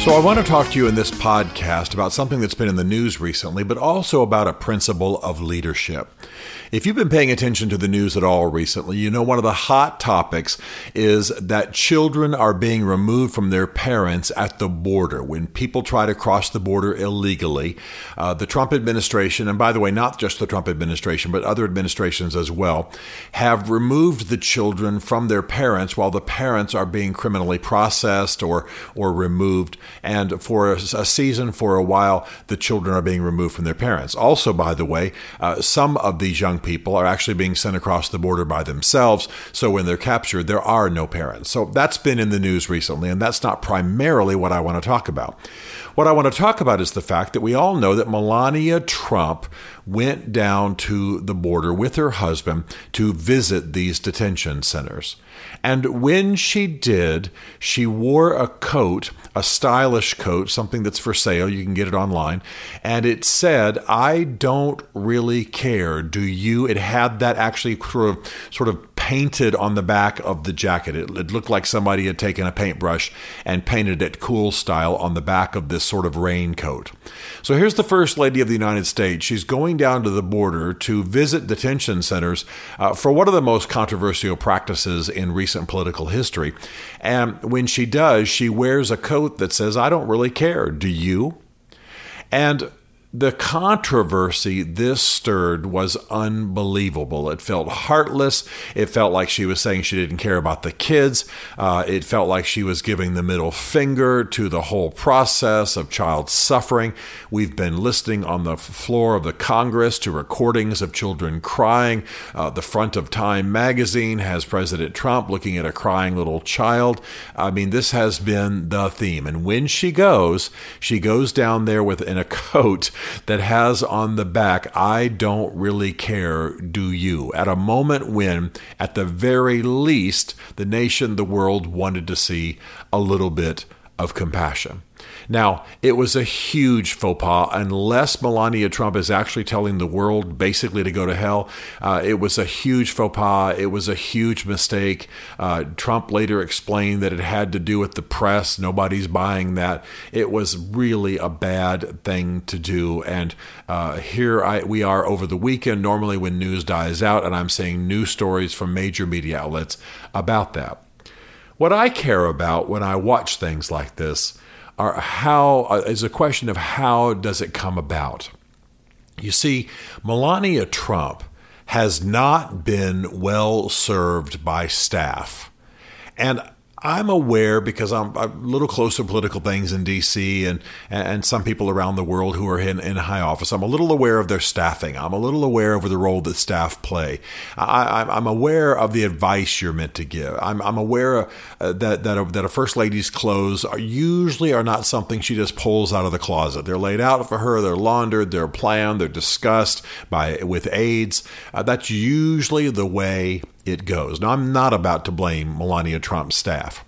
So, I want to talk to you in this podcast about something that's been in the news recently, but also about a principle of leadership. If you've been paying attention to the news at all recently, you know one of the hot topics is that children are being removed from their parents at the border. When people try to cross the border illegally, uh, the Trump administration, and by the way, not just the Trump administration, but other administrations as well, have removed the children from their parents while the parents are being criminally processed or, or removed. And for a, season, for a while, the children are being removed from their parents. Also, by the way, uh, some of these young people are actually being sent across the border by themselves. So when they're captured, there are no parents. So that's been in the news recently, and that's not primarily what I want to talk about. What I want to talk about is the fact that we all know that Melania Trump went down to the border with her husband to visit these detention centers. And when she did, she wore a coat, a stylish coat, something that's for sale. You can get it online. And it said, I don't really care. Do you? It had that actually sort of, sort of painted on the back of the jacket. It, it, looked like somebody had taken a paintbrush and painted it cool style on the back of this sort of raincoat. So here's the First Lady of the United States. She's going down to the border to visit detention centers uh, for one of the most controversial practices in recent political history. And when she does, she wears a coat that says, I don't really care. Do you? And the controversy this stirred was unbelievable. It felt heartless. It felt like she was saying she didn't care about the kids. Uh, it felt like she was giving the middle finger to the whole process of child suffering. We've been listening on the floor of the Congress to recordings of children crying. Uh, the front of Time magazine has President Trump looking at a crying little child. I mean, this has been the theme. And when she goes, she goes down there with in a coat that has on the back, I don't really care, do you? At a moment when, at the very least, the nation, the world wanted to see a little bit of compassion. Now, it was a huge faux pas. Unless Melania Trump is actually telling the world basically to go to hell, uh, it was a huge faux pas. It was a huge mistake. Uh, Trump later explained that it had to do with the press. Nobody's buying that. It was really a bad thing to do. And uh, here I, we are over the weekend, normally when news dies out, and I'm seeing news stories from major media outlets about that. What I care about when I watch things like this are how uh, is a question of how does it come about. You see, Melania Trump has not been well served by staff. And I'm aware because I'm a little close to political things in D.C. and and some people around the world who are in, in high office. I'm a little aware of their staffing. I'm a little aware of the role that staff play. I, am aware of the advice you're meant to give. I'm, I'm aware uh, that that a, that a first lady's clothes are usually are not something she just pulls out of the closet. They're laid out for her. They're laundered. They're planned. They're discussed by with aides. Uh, that's usually the way it goes. Now, I'm not about to blame Melania Trump's staff.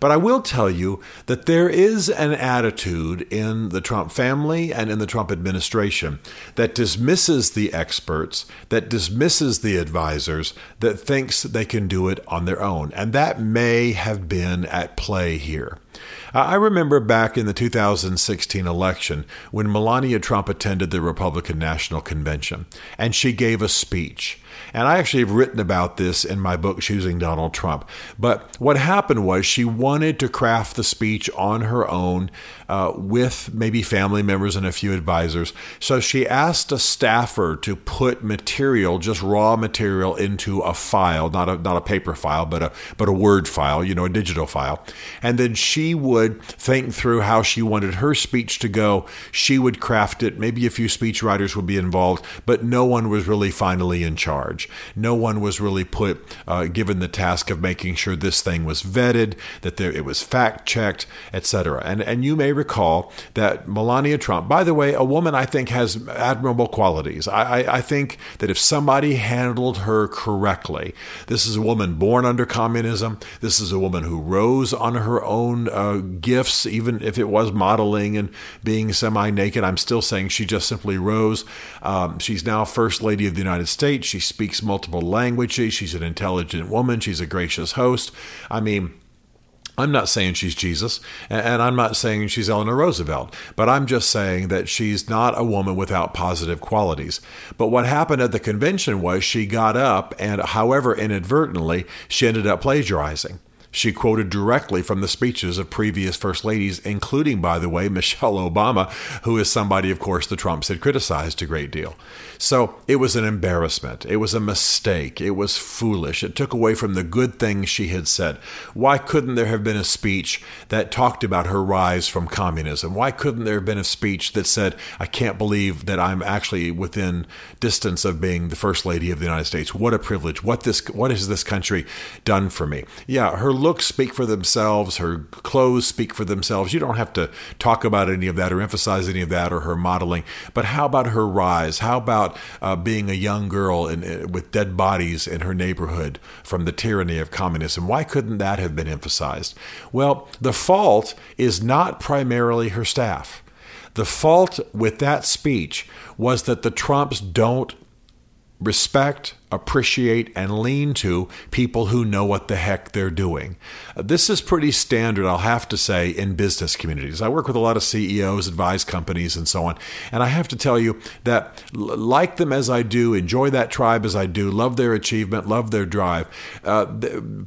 But I will tell you that there is an attitude in the Trump family and in the Trump administration that dismisses the experts, that dismisses the advisors, that thinks they can do it on their own. And that may have been at play here. I remember back in the 2016 election when Melania Trump attended the Republican National Convention and she gave a speech. And I actually have written about this in my book, Choosing Donald Trump. But what happened was she wanted to craft the speech on her own uh, with maybe family members and a few advisors. So she asked a staffer to put material, just raw material, into a file, not a, not a paper file, but a, but a Word file, you know, a digital file. And then she would think through how she wanted her speech to go. She would craft it. Maybe a few speech writers would be involved, but no one was really finally in charge charge. No one was really put uh, given the task of making sure this thing was vetted, that there, it was fact checked, etc. And and you may recall that Melania Trump, by the way, a woman I think has admirable qualities. I, I, I think that if somebody handled her correctly, this is a woman born under communism. This is a woman who rose on her own uh, gifts, even if it was modeling and being semi naked. I'm still saying she just simply rose. Um, she's now First Lady of the United States. She speaks multiple languages. She's an intelligent woman. She's a gracious host. I mean, I'm not saying she's Jesus, and I'm not saying she's Eleanor Roosevelt, but I'm just saying that she's not a woman without positive qualities. But what happened at the convention was she got up, and however inadvertently, she ended up plagiarizing. She quoted directly from the speeches of previous first ladies, including, by the way, Michelle Obama, who is somebody, of course, the Trumps had criticized a great deal. So it was an embarrassment. It was a mistake. It was foolish. It took away from the good things she had said. Why couldn't there have been a speech that talked about her rise from communism? Why couldn't there have been a speech that said, I can't believe that I'm actually within distance of being the first lady of the United States? What a privilege. What this what has this country done for me? Yeah, her looks speak for themselves, her clothes speak for themselves. You don't have to talk about any of that or emphasize any of that or her modeling. But how about her rise? How about uh, being a young girl in, in, with dead bodies in her neighborhood from the tyranny of communism. Why couldn't that have been emphasized? Well, the fault is not primarily her staff. The fault with that speech was that the Trumps don't respect, appreciate, and lean to people who know what the heck they're doing. Uh, this is pretty standard, I'll have to say, in business communities. I work with a lot of CEOs, advise companies, and so on. And I have to tell you that, like them as I do, enjoy that tribe as I do, love their achievement, love their drive, uh,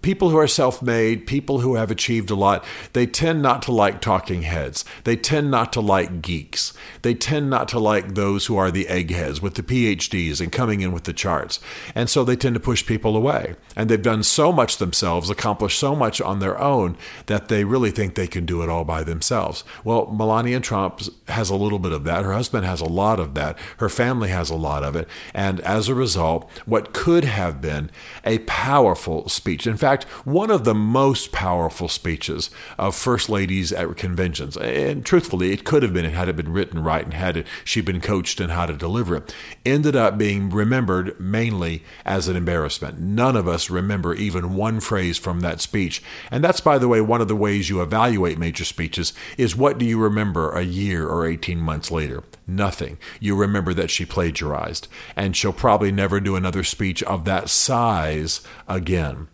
people who are self made, people who have achieved a lot, they tend not to like talking heads. They tend not to like geeks. They tend not to like those who are the eggheads with the PhDs and coming in with the charts. And so they tend to push people away. And they've done so much themselves, accomplished so much on their own, that they really think they can do it all by themselves. Well, Melania Trump has a little bit of that. Her husband has a lot of that. Her family has a lot of it. And as a result, what could have been a powerful speech, in fact, one of the most powerful speeches of first ladies at conventions, and truthfully, it could have been had it been written right and had it, she been coached in how to deliver it, ended up being remembered mainly as an embarrassment. None of us remember even one phrase from that speech. And that's, by the way, one of the ways you evaluate major speeches is what do you remember a year or 18 months later? Nothing. You remember that she plagiarized, and she'll probably never do another speech of that size again.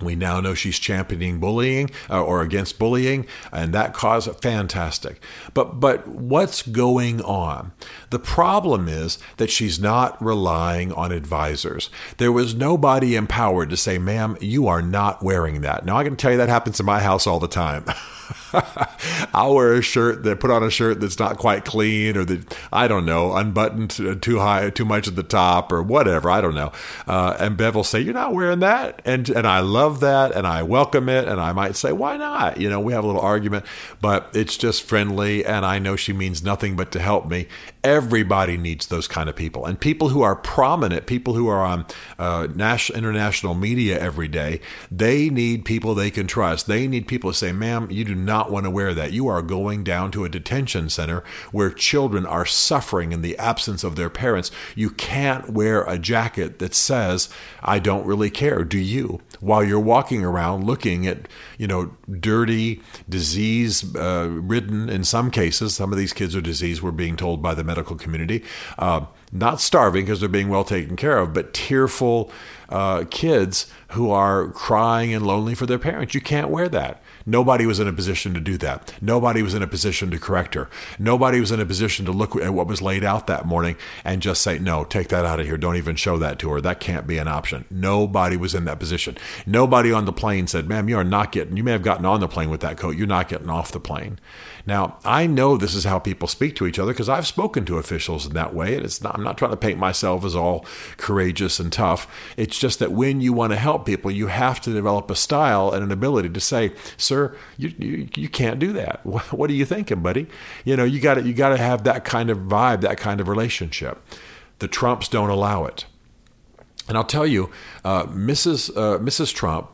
We now know she's championing bullying uh, or against bullying, and that cause fantastic. But but what's going on? The problem is that she's not relying on advisors. There was nobody empowered to say, "Ma'am, you are not wearing that." Now I can tell you that happens in my house all the time. I'll wear a shirt that put on a shirt that's not quite clean or that I don't know unbuttoned too high, too much at the top or whatever. I don't know. Uh, and Bev will say, "You're not wearing that," and and I love that and I welcome it. And I might say, "Why not?" You know, we have a little argument, but it's just friendly, and I know she means nothing but to help me. Everybody needs those kind of people, and people who are prominent, people who are on uh, national, international media every day. They need people they can trust. They need people to say, "Ma'am, you do not want to wear that. You are going down to a detention center where children are suffering in the absence of their parents. You can't wear a jacket that says, I don't really care, do you? While you're walking around looking at, you know, dirty, disease uh, ridden, in some cases, some of these kids are diseased, we're being told by the medical community. Uh, not starving because they're being well taken care of, but tearful uh, kids who are crying and lonely for their parents. You can't wear that. Nobody was in a position to do that. Nobody was in a position to correct her. Nobody was in a position to look at what was laid out that morning and just say, no, take that out of here. Don't even show that to her. That can't be an option. Nobody was in that position. Nobody on the plane said, ma'am, you are not getting, you may have gotten on the plane with that coat. You're not getting off the plane. Now, I know this is how people speak to each other because I've spoken to officials in that way. And it's not, I'm not trying to paint myself as all courageous and tough. It's just that when you want to help people, you have to develop a style and an ability to say, sir, you, you, you can't do that. What, are you thinking, buddy? You know, you got you got to have that kind of vibe, that kind of relationship. The Trumps don't allow it. And I'll tell you, uh, Mrs. Uh, Mrs. Trump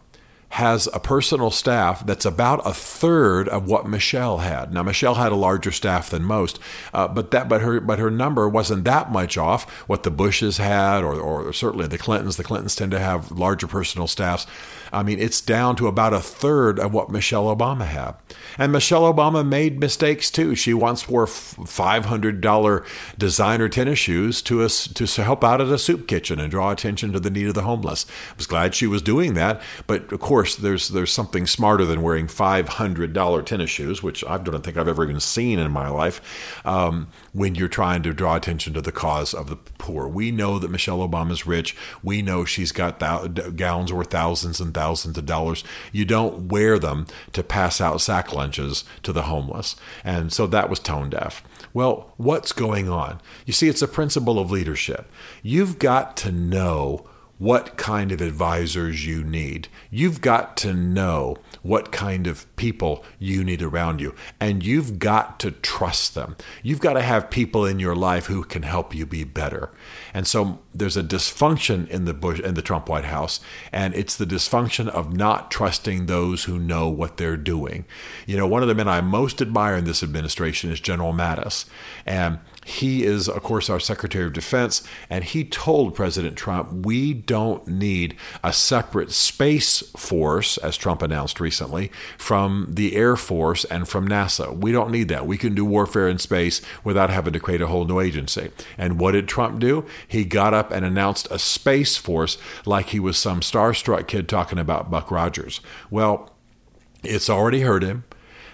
has a personal staff that's about a third of what Michelle had. Now Michelle had a larger staff than most, uh, but that but her but her number wasn't that much off what the Bushes had, or, or certainly the Clintons. The Clintons tend to have larger personal staffs. I mean, it's down to about a third of what Michelle Obama had. And Michelle Obama made mistakes too. She once wore $500 designer tennis shoes to, a, to help out at a soup kitchen and draw attention to the need of the homeless. I was glad she was doing that, but of course, there's there's something smarter than wearing $500 tennis shoes, which I don't think I've ever even seen in my life, um, when you're trying to draw attention to the cause of the poor. We know that Michelle Obama's rich. We know she's got th- gowns worth thousands and thousands of dollars. You don't wear them to pass out sack lunches to the homeless. And so that was tone deaf. Well, what's going on? You see, it's a principle of leadership. You've got to know what kind of advisors you need. You've got to know what kind of people you need around you, and you've got to trust them. You've got to have people in your life who can help you be better. And so there's a dysfunction in the Bush in the Trump White House, and it's the dysfunction of not trusting those who know what they're doing. You know, one of the men I most admire in this administration is General Mattis, and he is, of course, our Secretary of Defense, and he told President Trump, we don't need a separate space force, as Trump announced recently, from the Air Force and from NASA. We don't need that. We can do warfare in space without having to create a whole new agency. And what did Trump do? He got up and announced a space force like he was some starstruck kid talking about Buck Rogers. Well, it's already hurt him.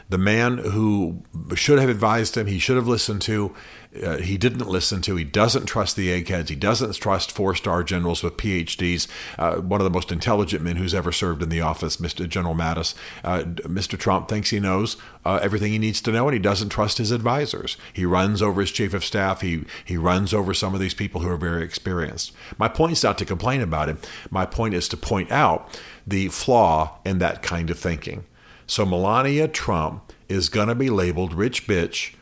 The man who should have advised him, he should have listened to, uh, he didn't listen to. He doesn't trust the eggheads. He doesn't trust four star generals with PhDs. Uh, one of the most intelligent men who's ever served in the office, Mr. General Mattis. Uh, Mr. Trump thinks he knows uh, everything he needs to know, and he doesn't trust his advisors. He runs over his chief of staff. He he runs over some of these people who are very experienced. My point is not to complain about him. My point is to point out the flaw in that kind of thinking. So Melania Trump is going to be labeled rich bitch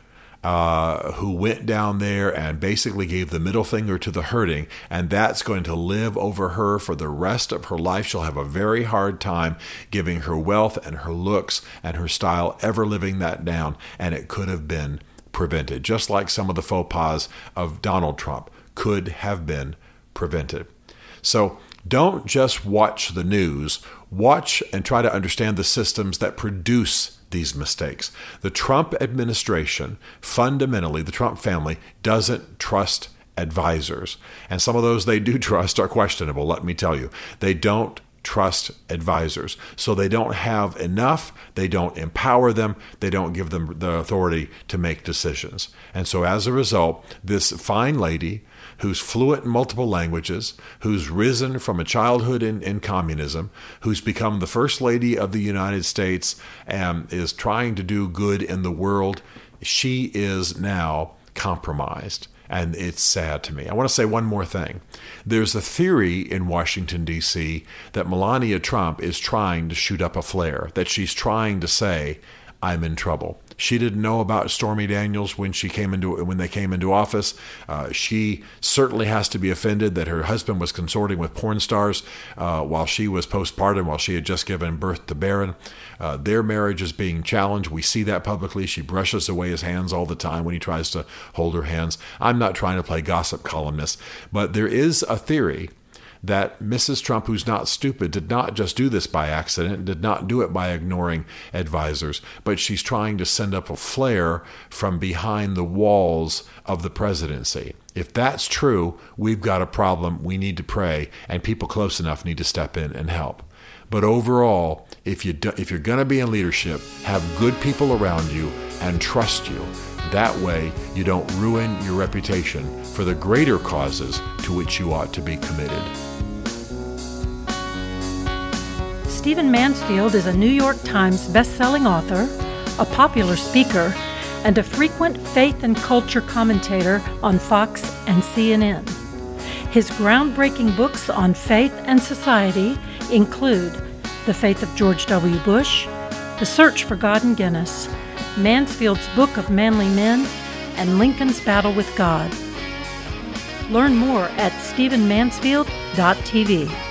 uh, who went down there and basically gave the middle finger to the hurting, and that's going to live over her for the rest of her life. She'll have a very hard time giving her wealth and her looks and her style ever living that down, and it could have been prevented, just like some of the faux pas of Donald Trump could have been prevented. So don't just watch the news, watch and try to understand the systems that produce these mistakes. The Trump administration, fundamentally, the Trump family, doesn't trust advisors. And some of those they do trust are questionable, let me tell you. They don't trust advisors. So they don't have enough, they don't empower them, they don't give them the authority to make decisions. And so as a result, this fine lady who's fluent in multiple languages, who's risen from a childhood in, in communism, who's become the First Lady of the United States and is trying to do good in the world, she is now compromised. And it's sad to me. I want to say one more thing. There's a theory in Washington, D.C., that Melania Trump is trying to shoot up a flare, that she's trying to say, I'm in trouble. She didn't know about Stormy Daniels when she came into when they came into office. Uh, she certainly has to be offended that her husband was consorting with porn stars uh, while she was postpartum, while she had just given birth to Barron. Uh, their marriage is being challenged. We see that publicly. She brushes away his hands all the time when he tries to hold her hands. I'm not trying to play gossip columnist, but there is a theory that Mrs. Trump, who's not stupid, did not just do this by accident, did not do it by ignoring advisors, but she's trying to send up a flare from behind the walls of the presidency. If that's true, we've got a problem. We need to pray, and people close enough need to step in and help. But overall, if you do, if you're going to be in leadership, have good people around you and trust you. That way, you don't ruin your reputation for the greater causes to which you ought to be committed. Stephen Mansfield is a New York Times best-selling author, a popular speaker, and a frequent faith and culture commentator on Fox and CNN. His groundbreaking books on faith and society include The Faith of George W. Bush, The Search for God and Guinness, Mansfield's Book of Manly Men, and Lincoln's Battle with God. Learn more at stephenmansfield.tv.